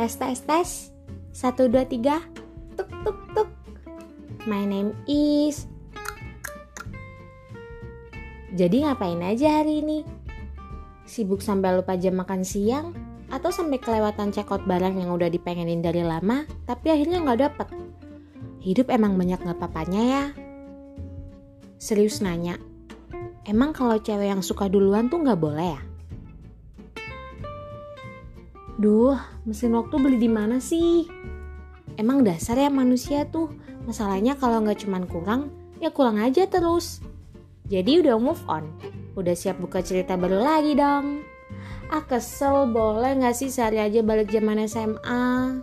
Tes tes tes. Satu dua tiga. Tuk tuk tuk. My name is. Jadi ngapain aja hari ini? Sibuk sampai lupa jam makan siang? Atau sampai kelewatan check out barang yang udah dipengenin dari lama, tapi akhirnya nggak dapet? Hidup emang banyak nggak papanya ya? Serius nanya, emang kalau cewek yang suka duluan tuh nggak boleh ya? Duh, mesin waktu beli di mana sih? Emang dasar ya manusia tuh. Masalahnya kalau nggak cuman kurang, ya kurang aja terus. Jadi udah move on. Udah siap buka cerita baru lagi dong. Ah kesel, boleh nggak sih sehari aja balik zaman SMA?